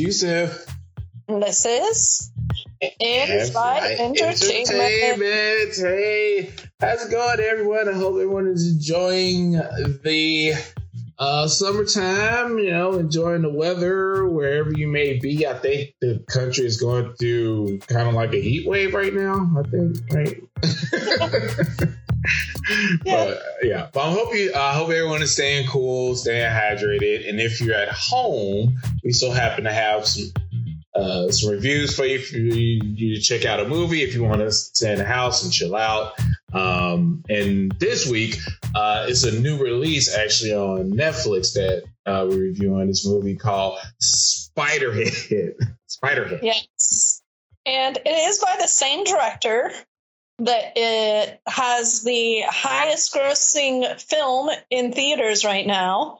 Yusuf. This is Invite Entertainment. Entertainment. Hey, how's it going, everyone? I hope everyone is enjoying the uh, summertime. You know, enjoying the weather wherever you may be. I think the country is going through kind of like a heat wave right now. I think, right? Yeah. But yeah, but I hope you. I hope everyone is staying cool, staying hydrated, and if you're at home, we so happen to have some uh, some reviews for you for you, you to check out a movie if you want to stay in the house and chill out. Um, and this week, uh, it's a new release actually on Netflix that uh, we're reviewing this movie called Spiderhead. Spiderhead. Yes. And it is by the same director that it has the highest grossing film in theaters right now.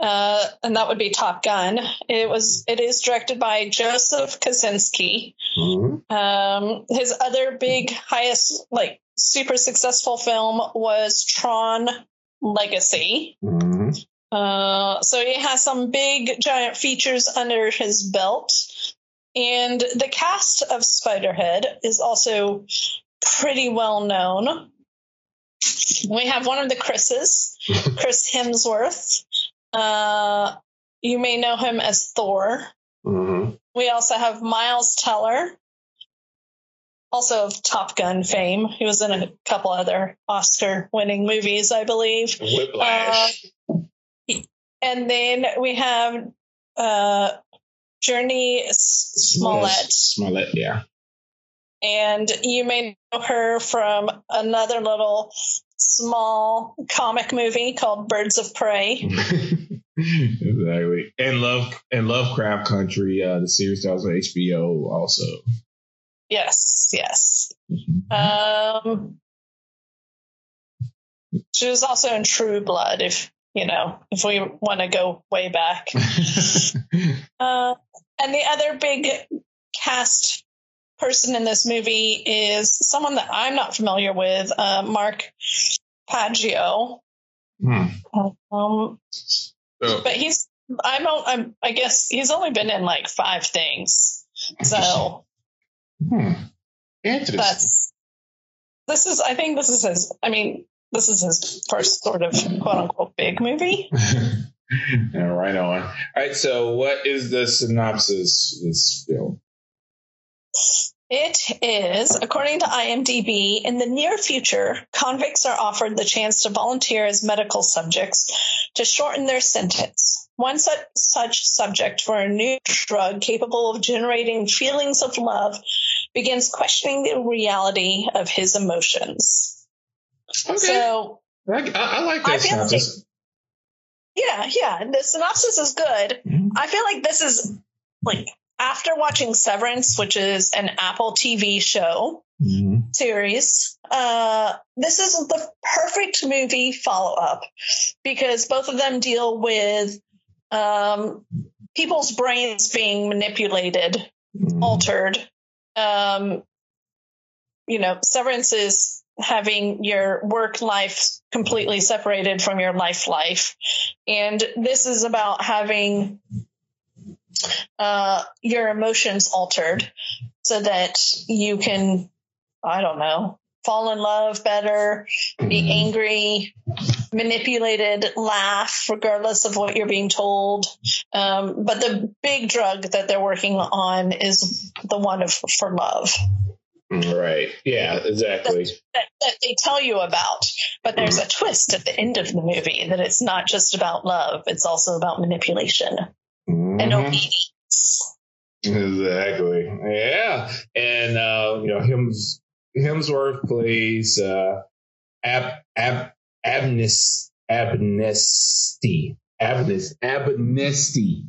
Uh, and that would be Top Gun. It was it is directed by Joseph Kosinski. Mhm. Um, his other big highest like super successful film was Tron Legacy. Mhm. Uh, so he has some big giant features under his belt. And the cast of Spiderhead is also pretty well known. We have one of the Chris's, Chris Hemsworth. Uh, you may know him as Thor. Mhm. We also have Miles Teller, also of Top Gun fame. He was in a couple other Oscar winning movies, I believe. Whiplash. And then we have uh, Jurnee Smollett. Smollett, yeah. And you may know her from another little small comic movie called Birds of Prey. exactly. And love and Lovecraft Country, uh, the series that was on HBO also. Yes, yes. Um, she was also in True Blood, if you know, if we want to go way back. Uh, and the other big cast person in this movie is someone that I'm not familiar with, uh, Mark Paguio. Hmm. Um, Oh, but he's I'm, o- I'm I guess he's only been in like five things, so hmm. Interesting. that's this is I think this is his I mean this is his first sort of quote unquote big movie. Yeah, right on. All right, so what is the synopsis of this film? It is, according to IMDb, in the near future, convicts are offered the chance to volunteer as medical subjects to shorten their sentence. One such, such subject for a new drug capable of generating feelings of love begins questioning the reality of his emotions. Okay. So, I, I, like that feel synopsis. yeah, yeah, the synopsis is good. Mhm. I feel like this is like after watching Severance, which is an Apple TV show, Mhm. series. Uh, this is the perfect movie follow up because both of them deal with um, people's brains being manipulated, Mhm. altered. Um, you know, severance is having your work life completely separated from your life life. And this is about having uh, your emotions altered so that you can, I don't know, fall in love better, be Mhm. angry, manipulated, laugh, regardless of what you're being told. Um, but the big drug that they're working on is the one of for love Right. Yeah, exactly. that, that they tell you about. But there's a twist at the end of the movie that it's not just about love; it's also about manipulation and Mhm. obedience. Exactly. Yeah. And uh, you know, Hems Hemsworth plays uh Ab Ab Abnes Abnesti. Abnes Abnesti.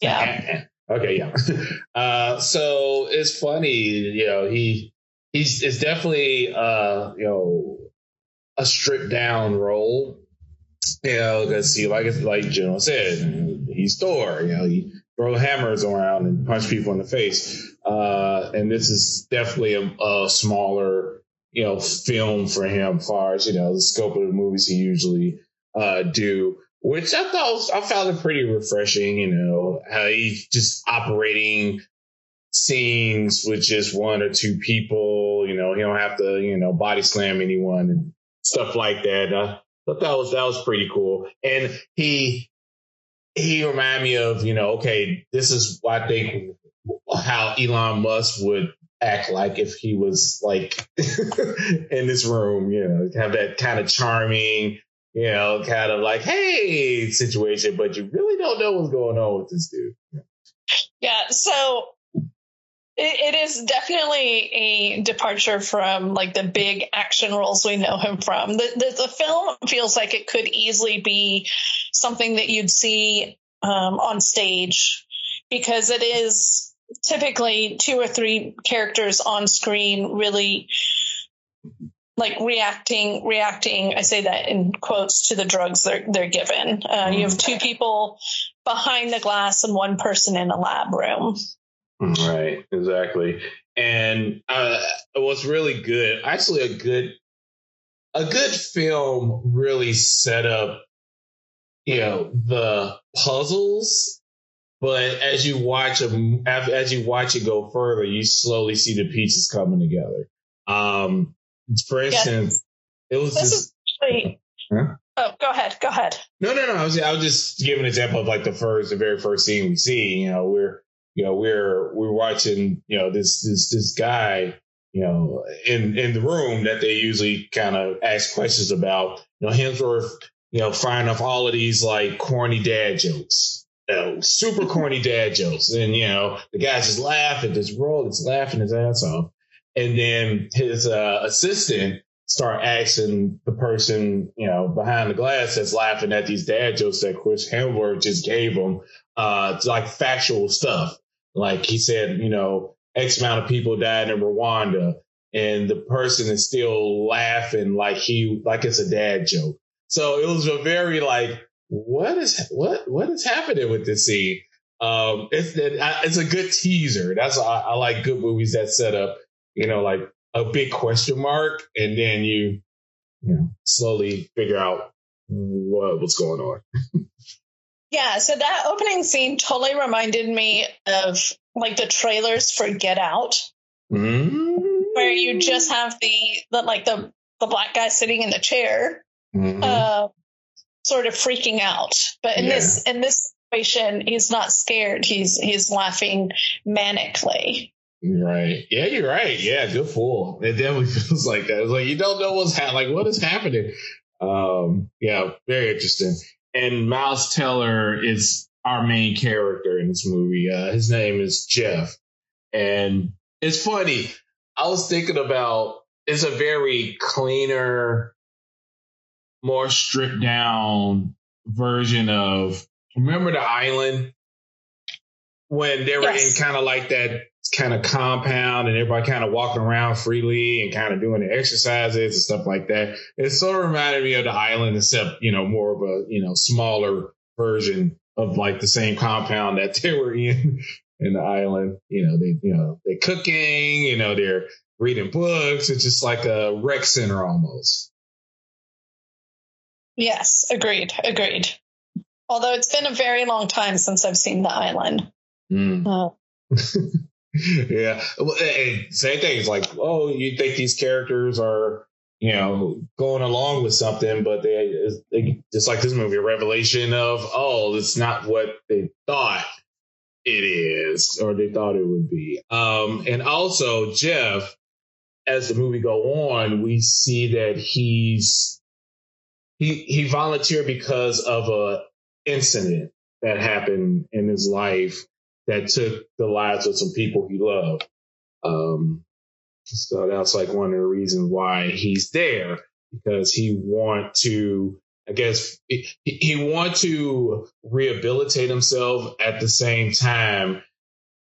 Yeah. Okay, yeah. Uh so it's funny, you know, he he's it's definitely uh, you know, a stripped down role. You know, because he like like General said, he's Thor, you know, he throw hammers around and punch people in the face. Uh, and this is definitely a, a smaller, you know, film for him, as far as you know the scope of the movies he usually uh, do. which I thought was, I found it pretty refreshing. You know how he's just operating scenes with just one or two people. You know he don't have to you know body slam anyone and stuff like that. Thought that was that was pretty cool, and he he reminded me of you know okay this is what I think how Elon Musk would act like if he was like in this room, you know, have that kind of charming, you know, kind of like, hey, situation, but you really don't know what's going on with this dude. Yeah. So it, it is definitely a departure from like the big action roles we know him from. The, the, the film feels like it could easily be something that you'd see um, on stage because it is typically two or three characters on screen really like reacting reacting i say that in quotes to the drugs they're they're given. Uh, you have two people behind the glass and one person in a lab room right exactly and uh, what's really good actually a good a good film really set up you know the puzzles but as you watch them, as you watch it go further, you slowly see the pieces coming together. Um, for instance, it was this just. Actually, huh? Oh, go ahead. Go ahead. No, no, no. I was, I was just giving an example of like the first, the very first scene we see. You know, we're, you know, we're we're watching, you know, this this this guy, you know, in in the room that they usually kind of ask questions about. You know, Hemsworth, you know, firing off all of these like corny dad jokes know, super corny dad jokes. And, you know, the guy's just laughing, just roll, just laughing his ass off. And then his uh, assistant start asking the person, you know, behind the glass that's laughing at these dad jokes that Chris Hemsworth just gave him, uh, like factual stuff. Like he said, you know, X amount of people died in Rwanda and the person is still laughing like he, like it's a dad joke. So it was a very like what is what what is happening with this scene? Um, it's it's a good teaser. That's I, I like good movies that set up, you know, like a big question mark, and then you, you know, slowly figure out what what's going on. yeah, so that opening scene totally reminded me of like the trailers for Get Out, mm-hmm. where you just have the, the like the the black guy sitting in the chair. Mm-hmm. Uh, sort of freaking out. But in yeah. this in this situation, he's not scared. He's he's laughing manically. Right. Yeah, you're right. Yeah, good fool. It definitely feels like that. It's like you don't know what's happening. Like what is happening? Um, yeah, very interesting. And Miles Teller is our main character in this movie. Uh, his name is Jeff, and it's funny. I was thinking about it's a very cleaner more stripped down version of remember the island when they were yes. in kind of like that kind of compound and everybody kind of walking around freely and kind of doing the exercises and stuff like that. It sort of reminded me of the island, except, you know, more of a, you know, smaller version of like the same compound that they were in in the island. You know, they, you know, they're cooking, you know, they're reading books. It's just like a rec center almost. Yes, agreed, agreed. Although it's been a very long time since I've seen the island. Mm. Uh, yeah, And same thing. It's like, oh, you think these characters are, you know, going along with something, but they, they just like this movie, a revelation of, oh, it's not what they thought it is, or they thought it would be. Um, and also Jeff, as the movie go on, we see that he's he he volunteered because of a incident that happened in his life that took the lives of some people he loved. Um, so that's like one of the reasons why he's there because he want to, I guess, he, he want to rehabilitate himself at the same time.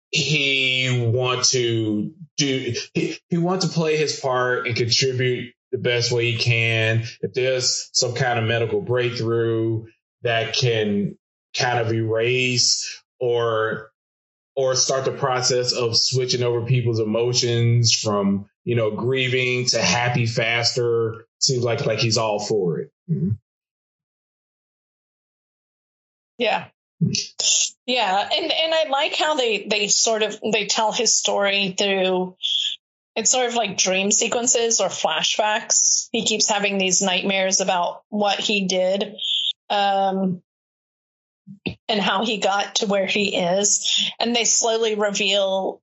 He want to do, he, he want to play his part and contribute the best way he can. If there's some kind of medical breakthrough that can kind of erase or or start the process of switching over people's emotions from you know grieving to happy faster seems like like he's all for it mm-hmm. Yeah. Yeah, and and I like how they they sort of they tell his story through it's sort of like dream sequences or flashbacks. He keeps having these nightmares about what he did um, and how he got to where he is, and they slowly reveal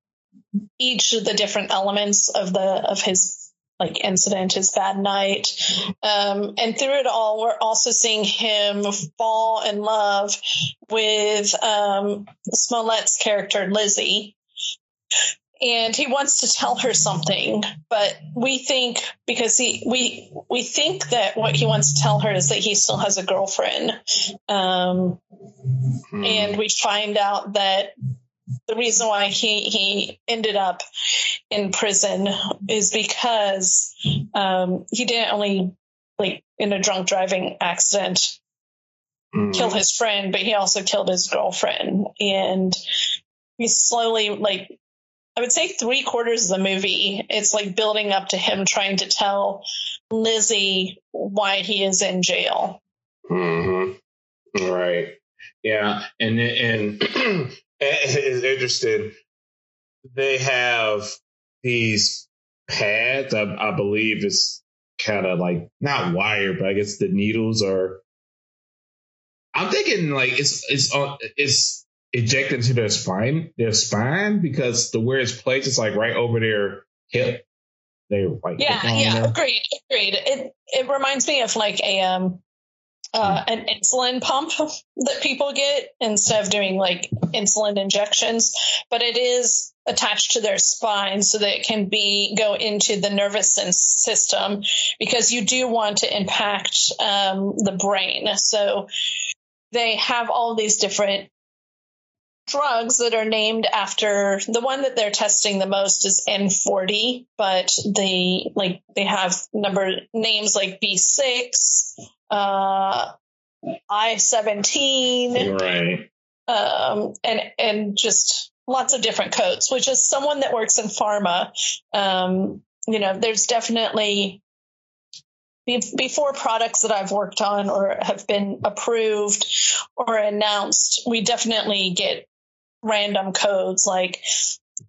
each of the different elements of the of his like incident, his bad night. Um, and through it all, we're also seeing him fall in love with um, Smollett's character, Lizzie. And he wants to tell her something, but we think because he we we think that what he wants to tell her is that he still has a girlfriend, um, hmm. and we find out that the reason why he he ended up in prison is because um, he didn't only like in a drunk driving accident mm. kill his friend, but he also killed his girlfriend, and he slowly like I would say three quarters of the movie, it's like building up to him trying to tell Lizzie why he is in jail. Mm-hmm. Right. Yeah, and and is interesting. They have these pads. I, I believe it's kind of like not wire, but I guess the needles are. I'm thinking like it's it's uh, it's ejected into their spine, their spine, because the where it's placed is like right over their hip. They like yeah, yeah, there. agreed, agreed. It it reminds me of like a um uh, an insulin pump that people get instead of doing like insulin injections, but it is attached to their spine so that it can be go into the nervous system because you do want to impact um, the brain. So they have all these different drugs that are named after the one that they're testing the most is N40, but the like they have number names like B6, uh, I-17, right, um, and and just lots of different codes. Which is someone that works in pharma. Um, you know, there's definitely before products that I've worked on or have been approved or announced, we definitely get random codes like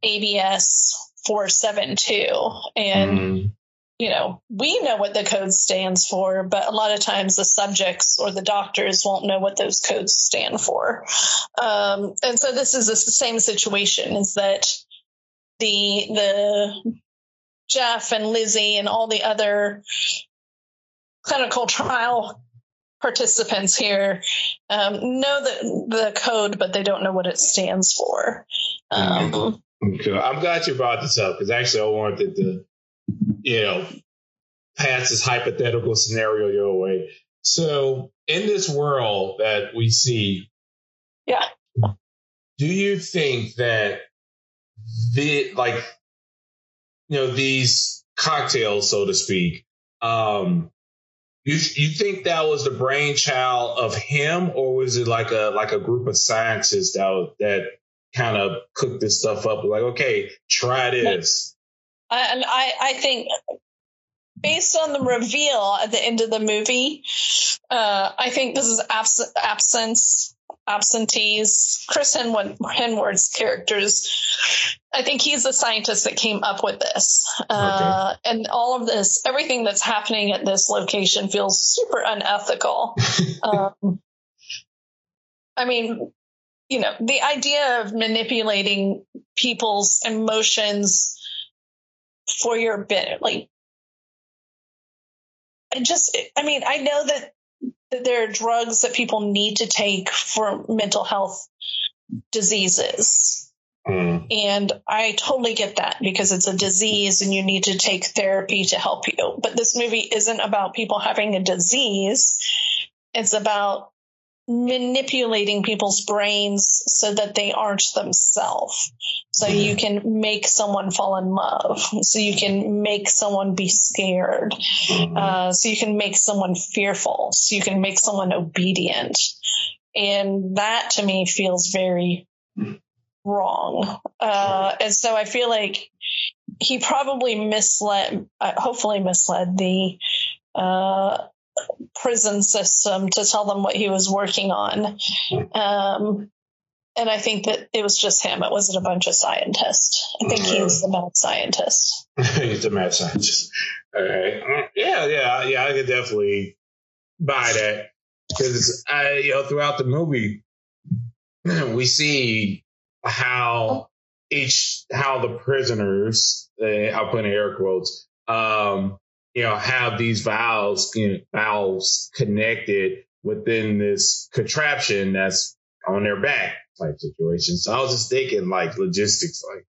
ABS 472. And, mm. you know, we know what the code stands for, but a lot of times the subjects or the doctors won't know what those codes stand for. Um, and so this is the same situation is that the, the Jeff and Lizzie and all the other clinical trial participants here um, know the, the code, but they don't know what it stands for. Um, okay. I'm glad you brought this up because actually I wanted to, you know, pass this hypothetical scenario your way. So, in this world that we see, yeah, do you think that the like, you know, these cocktails, so to speak, um, you you think that was the brainchild of him, or was it like a like a group of scientists that that kind of cooked this stuff up? Like, okay, try this. And I I think based on the reveal at the end of the movie, uh, I think this is abs- absence absentees. Chris Henwood, Henward's characters. I think he's the scientist that came up with this. Uh, okay. And all of this, everything that's happening at this location feels super unethical. um, I mean, you know, the idea of manipulating people's emotions for your bit, like, I just, I mean, I know that that there are drugs that people need to take for mental health diseases. Mm. And I totally get that because it's a disease and you need to take therapy to help you. But this movie isn't about people having a disease. It's about manipulating people's brains so that they aren't themselves. So mm-hmm. you can make someone fall in love. So you can make someone be scared. Mm-hmm. Uh, so you can make someone fearful. So you can make someone obedient. And that to me feels very wrong. Uh, and so I feel like he probably misled, uh, hopefully misled the uh, prison system to tell them what he was working on. Um, and I think that it was just him. It wasn't a bunch of scientists. I think he's the mad scientist. he's the mad scientist. All right. Yeah, yeah, yeah. I could definitely buy that because I, you know, throughout the movie, we see how each how the prisoners, uh, I'll put in air quotes, um, you know, have these valves, you know, valves connected within this contraption that's on their back type situation. So I was just thinking like logistics, like,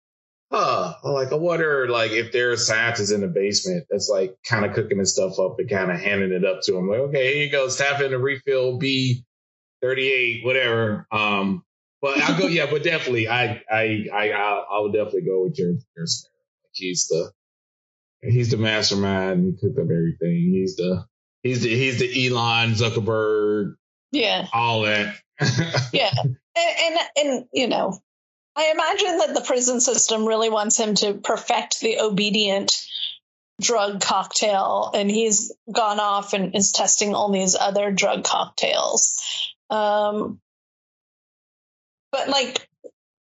huh, like I wonder like if there's scientists in the basement that's like kind of cooking this stuff up and kind of handing it up to them. Like, okay, here you go, tap in the refill B 38, whatever. Um, but I'll go, yeah, but definitely I, I, I, I would definitely go with your, your. He's the, he's the mastermind. He cooked up everything. He's the, he's the, he's the Elon Zuckerberg. Yeah. All that. yeah. And, and, and, you know, I imagine that the prison system really wants him to perfect the obedient drug cocktail, and he's gone off and is testing all these other drug cocktails. Um, but like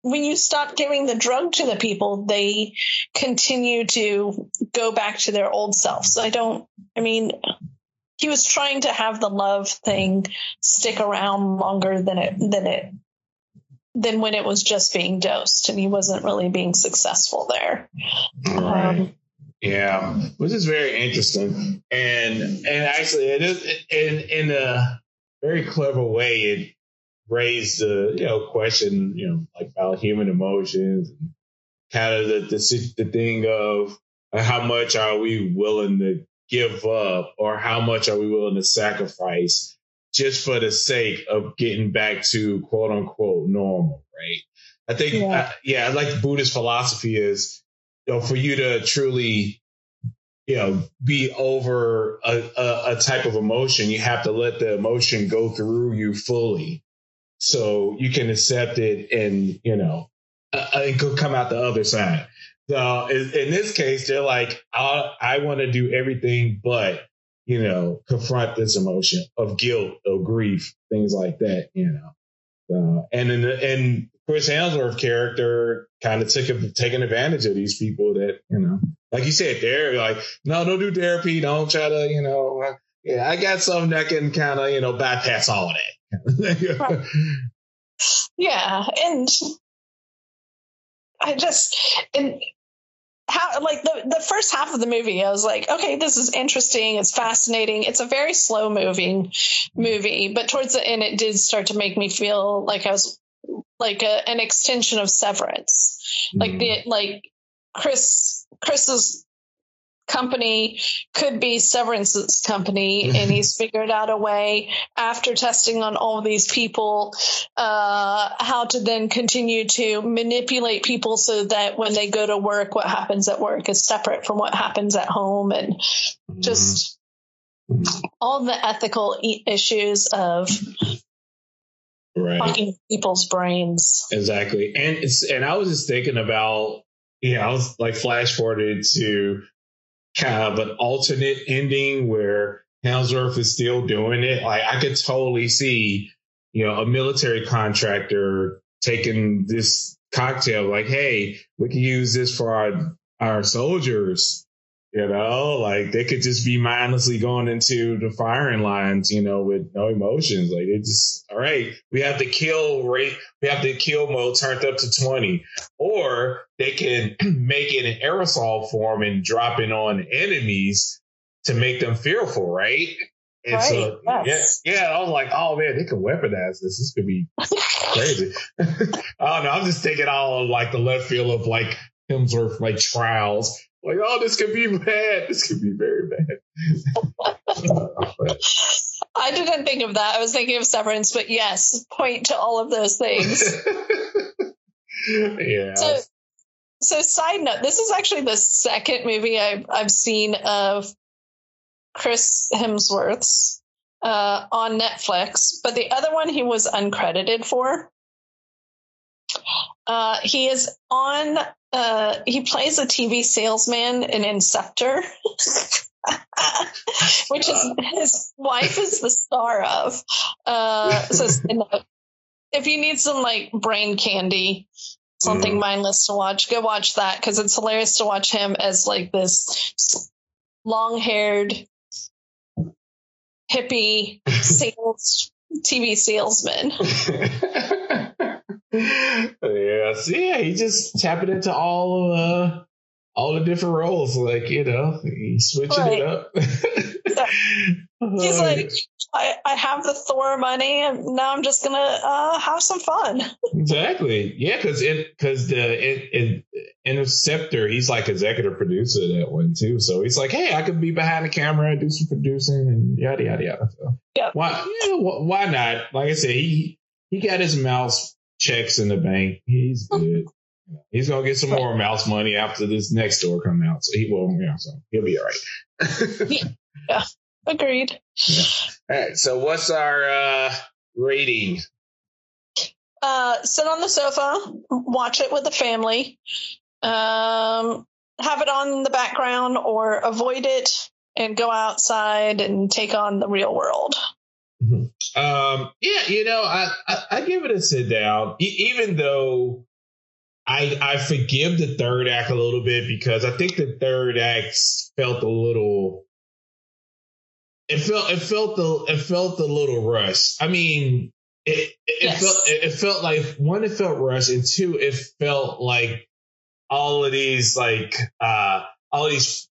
when you stop giving the drug to the people, they continue to go back to their old selves. I don't, I mean, he was trying to have the love thing stick around longer than it, than it, than when it was just being dosed and he wasn't really being successful there. Right. Um, yeah, which is very interesting. And, and actually it is in, in a very clever way. It raised the, you know, question, you know, like about human emotions and kind of the, the, the thing of how much are we willing to give up or how much are we willing to sacrifice just for the sake of getting back to quote unquote normal, right? I think, yeah, uh, yeah like Buddhist philosophy is, you know, for you to truly, you know, be over a, a, a type of emotion, you have to let the emotion go through you fully so you can accept it and you know uh, and come out the other side. So in, this case, they're like, I, I want to do everything but you know confront this emotion of guilt, of grief, things like that. You know, and in the, and Chris Hemsworth character kind of took taking advantage of these people that you know, like you said, they're like, no, don't do therapy, don't try to, you know, yeah, I got something that can kind of you know bypass all of that yeah, and I just and how like the the first half of the movie, I was like, okay, this is interesting. It's fascinating. It's a very slow moving movie, but towards the end, it did start to make me feel like I was like a, an extension of Severance, mm. like the like Chris Chris's company could be Severance's company, and he's figured out a way after testing on all these people uh, how to then continue to manipulate people so that when they go to work, what happens at work is separate from what happens at home, and just mm-hmm. all the ethical issues of right. people's brains. Exactly, and it's and I was just thinking about yeah, I was like flash forwarded to kind of an alternate ending where Hemsworth is still doing it. Like I could totally see, you know, a military contractor taking this cocktail, like, hey, we can use this for our our soldiers you know, like they could just be mindlessly going into the firing lines, you know, with no emotions. Like it just, all right, we have the kill rate, we have the kill mode turned up to 20. Or they can make it in aerosol form and drop it on enemies to make them fearful, right? And right, so, yes. yeah, yeah, I was like, oh man, they can weaponize this. This could be crazy. I don't know. I'm just thinking all of like the left field of like Hemsworth like trials like, oh, this could be bad. This could be very bad. I didn't think of that. I was thinking of Severance, but yes, point to all of those things. yeah. So, so side note, this is actually the second movie I've I've seen of Chris Hemsworth's uh, on Netflix, but the other one he was uncredited for. Uh, he is on uh, he plays a TV salesman in Interceptor. which is his wife is the star of. Uh, so if you need some like brain candy, something mm. mindless to watch, go watch that because it's hilarious to watch him as like this long haired hippie sales TV salesman. yeah, so yeah, he just tapping into all of uh all the different roles. Like, you know, he's switching right. it up. He's like, I, I have the Thor money, and now I'm just gonna uh, have some fun. exactly. Yeah, because because the in, in, Interceptor, he's like executive producer of that one too. So he's like, hey, I could be behind the camera, do some producing, and yada yada yada. So yeah, why yeah, why not? Like I said, he he got his mouse checks in the bank. He's good. He's gonna get some more mouse money after this next Thor come out. So he will, yeah, so he'll be all right. yeah. yeah. Agreed. Yeah. All right. So what's our uh, rating? Uh, sit on the sofa, watch it with the family, um, have it on in the background or avoid it and go outside and take on the real world. Mm-hmm. Um, yeah, you know, I, I, I, give it a sit down, e- even though I I forgive the third act a little bit because I think the third act felt a little it felt it felt the it felt a little rush. I mean, it it, yes. felt it, felt like one, it felt rushed, and two, it felt like all of these like uh all these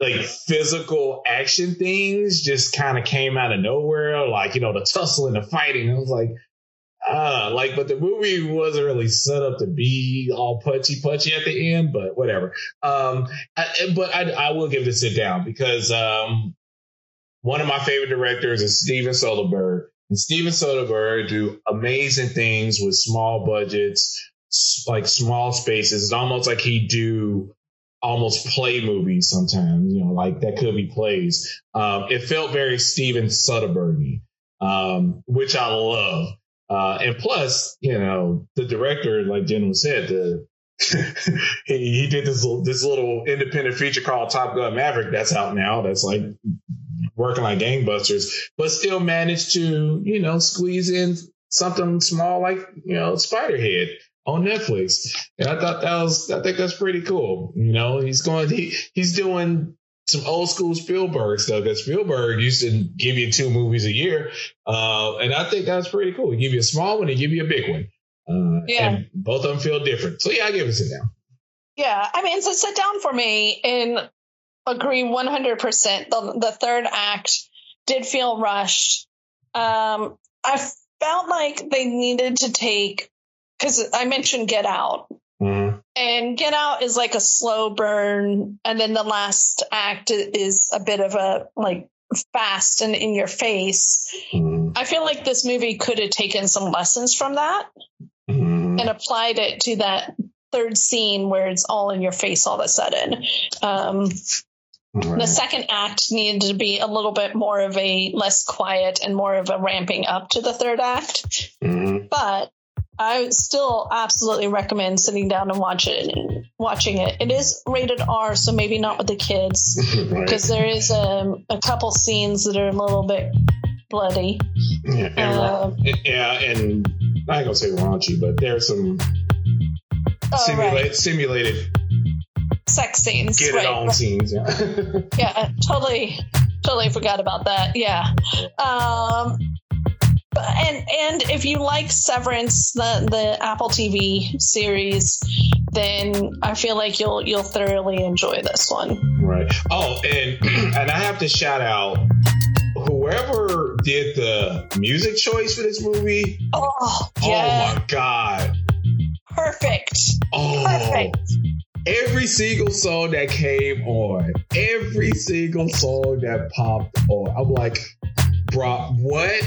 like physical action things just kind of came out of nowhere, like you know the tussle and the fighting. I was like, uh, like, but the movie wasn't really set up to be all punchy punchy at the end, but whatever. Um, I, but I, I will give it a down because um, one of my favorite directors is Steven Soderbergh. And Steven Soderbergh do amazing things with small budgets, like small spaces. It's almost like he do almost play movies sometimes, you know, like that could be plays. Um, it felt very Steven Soderbergh, um, which I love. Uh, and plus, you know, the director, like Jen said, the he, he did this this little independent feature called Top Gun Maverick that's out now. That's like working like gangbusters, but still managed to, you know, squeeze in something small like, you know, Spiderhead on Netflix. And I thought that was, I think that's pretty cool. You know, he's going, he, he's doing some old school Spielberg stuff because Spielberg used to give you two movies a year. Uh, and I think that's pretty cool. He give you a small one, he give you a big one. Uh, yeah. And both of them feel different. So yeah, I give it a sit down. Yeah. I mean, a sit down for me. And agree 100%. The, the third act did feel rushed. Um, I felt like they needed to take, because I mentioned Get Out. Mm-hmm. And Get Out is like a slow burn. And then the last act is a bit of a like fast and in your face. Mm-hmm. I feel like this movie could have taken some lessons from that mm-hmm. and applied it to that third scene where it's all in your face all of a sudden. Um, Right. The second act needed to be a little bit more of a less quiet and more of a ramping up to the third act. Mm-hmm. But I still absolutely recommend sitting down and watch it. Watching it, it is rated R, so maybe not with the kids, because right. there is um, a couple scenes that are a little bit bloody. Yeah, and, uh, yeah, and I ain't gonna say raunchy, but there's some oh, simulate, right. simulated sex scenes. Get right, it on right. scenes. Yeah. yeah, totally, totally forgot about that. Yeah. Um, and and if you like Severance, the the Apple TV series, then I feel like you'll you'll thoroughly enjoy this one. Right. Oh, and and I have to shout out whoever did the music choice for this movie. Oh, yeah. oh my god. Perfect. Oh, Perfect every single song that came on, every single song that popped on, I'm like, bro, what?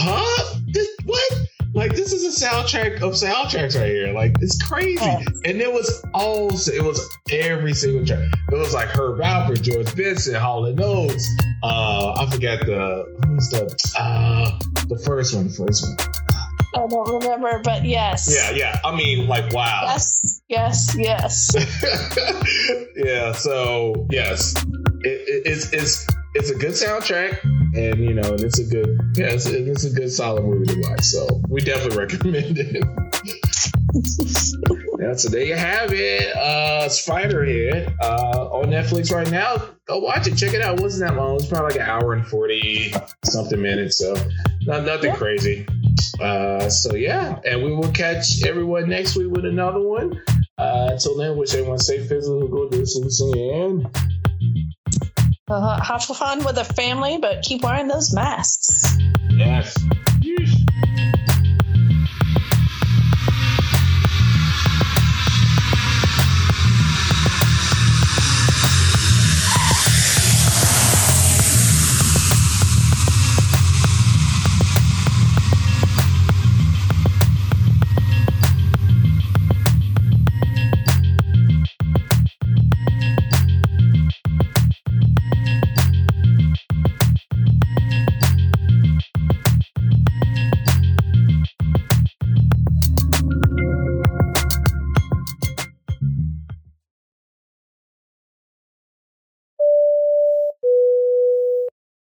Huh? This, what? Like this is a soundtrack of soundtracks right here. Like it's crazy. Oh. And it was all it was every single track. It was like Herb Alpert, George Benson, Hall and Oates. Uh, I forgot the who's the uh the first one, the first one. I don't remember, but yes. Yeah, yeah. I mean, like, wow. Yes, yes, yes. yeah. So yes, it, it's it's it's a good soundtrack, and you know, and it's a good yeah, it's, it's a good solid movie to watch. So we definitely recommend it. yeah, so there you have it. Uh, Spiderhead uh, on Netflix right now. Go watch it. Check it out. It wasn't that long. It's probably like an hour and forty something minutes. So not nothing yeah. crazy. Uh, so yeah, and we will catch everyone next week with another one. Uh, until then, wish everyone safe, physical good distancing, and uh, have fun with the family, but keep wearing those masks. Yes. Yeesh.